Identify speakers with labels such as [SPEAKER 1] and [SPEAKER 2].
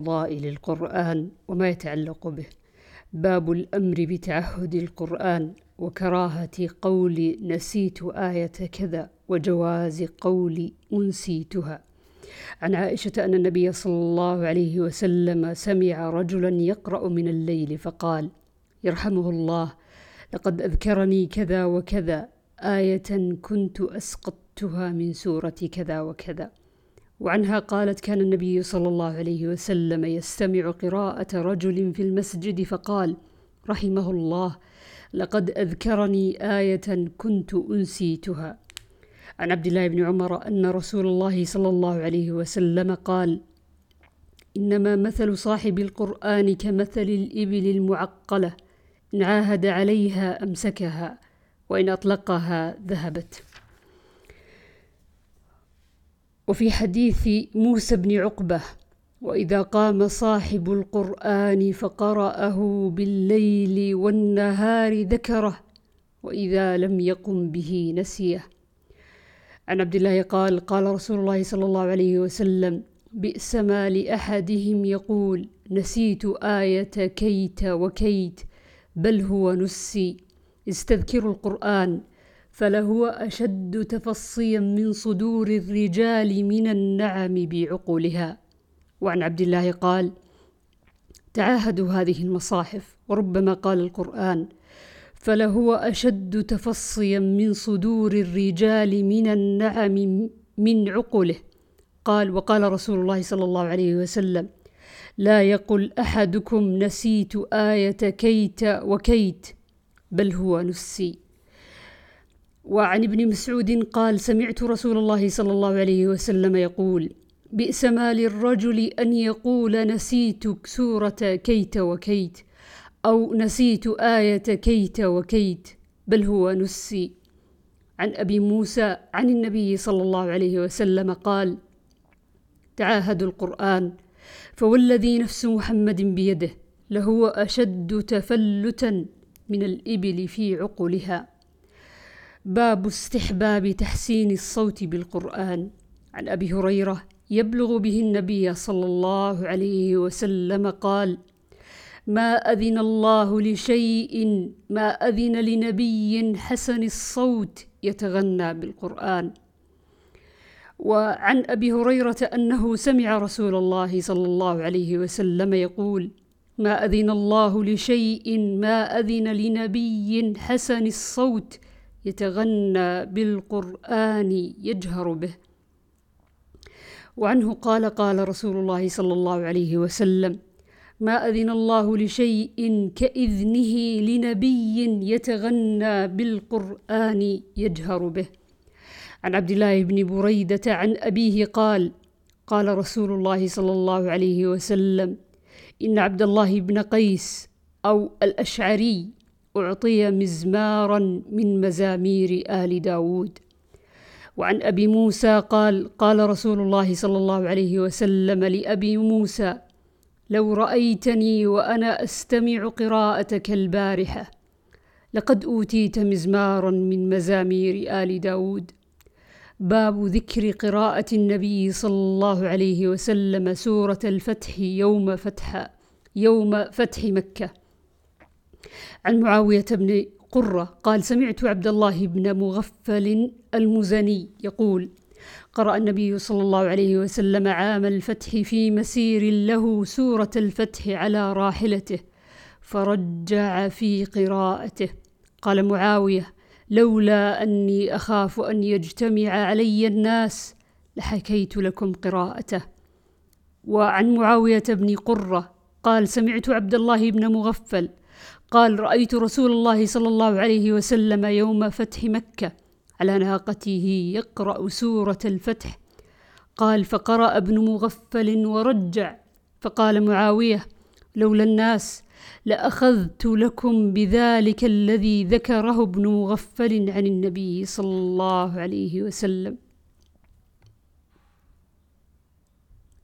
[SPEAKER 1] فضائل القرآن وما يتعلق به. باب الأمر بتعهد القرآن وكراهة قول نسيت آية كذا وجواز قول أنسيتها. عن عائشة أن النبي صلى الله عليه وسلم سمع رجلا يقرأ من الليل فقال يرحمه الله لقد أذكرني كذا وكذا آية كنت أسقطتها من سورة كذا وكذا. وعنها قالت كان النبي صلى الله عليه وسلم يستمع قراءة رجل في المسجد فقال رحمه الله لقد أذكرني آية كنت أنسيتها عن عبد الله بن عمر أن رسول الله صلى الله عليه وسلم قال إنما مثل صاحب القرآن كمثل الإبل المعقلة إن عاهد عليها أمسكها وإن أطلقها ذهبت وفي حديث موسى بن عقبة وإذا قام صاحب القرآن فقرأه بالليل والنهار ذكره وإذا لم يقم به نسيه. عن عبد الله قال قال رسول الله صلى الله عليه وسلم بئس ما لأحدهم يقول نسيت آية كيت وكيت بل هو نسي. استذكروا القرآن. فلهو أشد تفصيا من صدور الرجال من النعم بعقولها. وعن عبد الله قال تعاهدوا هذه المصاحف وربما قال القرآن. فلهو أشد تفصيا من صدور الرجال من النعم من عقله قال وقال رسول الله صلى الله عليه وسلم لا يقل أحدكم نسيت آية كيت وكيت بل هو نسي. وعن ابن مسعود قال سمعت رسول الله صلى الله عليه وسلم يقول بئس ما للرجل أن يقول نسيت سورة كيت وكيت أو نسيت آية كيت وكيت بل هو نسي عن أبي موسى عن النبي صلى الله عليه وسلم قال تعاهدوا القرآن فوالذي نفس محمد بيده لهو أشد تفلتا من الإبل في عقلها باب استحباب تحسين الصوت بالقرآن. عن أبي هريرة يبلغ به النبي صلى الله عليه وسلم قال ما أذن الله لشيء ما أذن لنبي حسن الصوت يتغنى بالقرآن. وعن أبي هريرة أنه سمع رسول الله صلى الله عليه وسلم يقول ما أذن الله لشيء ما أذن لنبي حسن الصوت يتغنى بالقرآن يجهر به. وعنه قال قال رسول الله صلى الله عليه وسلم ما أذن الله لشيء كإذنه لنبي يتغنى بالقرآن يجهر به. عن عبد الله بن بريدة عن أبيه قال قال رسول الله صلى الله عليه وسلم إن عبد الله بن قيس أو الأشعري أعطي مزمارا من مزامير آل داود. وعن أبي موسى قال قال رسول الله صلى الله عليه وسلم لأبي موسى لو رأيتني وأنا أستمع قراءتك البارحة لقد أوتيت مزمارا من مزامير آل داود. باب ذكر قراءة النبي صلى الله عليه وسلم سورة الفتح يوم فتح يوم فتح مكة. عن معاوية بن قرة قال سمعت عبد الله بن مغفل المزني يقول قرأ النبي صلى الله عليه وسلم عام الفتح في مسير له سورة الفتح على راحلته فرجع في قراءته. قال معاوية لولا أني أخاف أن يجتمع علي الناس لحكيت لكم قراءته. وعن معاوية بن قرة قال سمعت عبد الله بن مغفل قال رأيت رسول الله صلى الله عليه وسلم يوم فتح مكة على ناقته يقرأ سورة الفتح. قال فقرأ ابن مغفل ورجع. فقال معاوية لولا الناس لأخذت لكم بذلك الذي ذكره ابن مغفل عن النبي صلى الله عليه وسلم.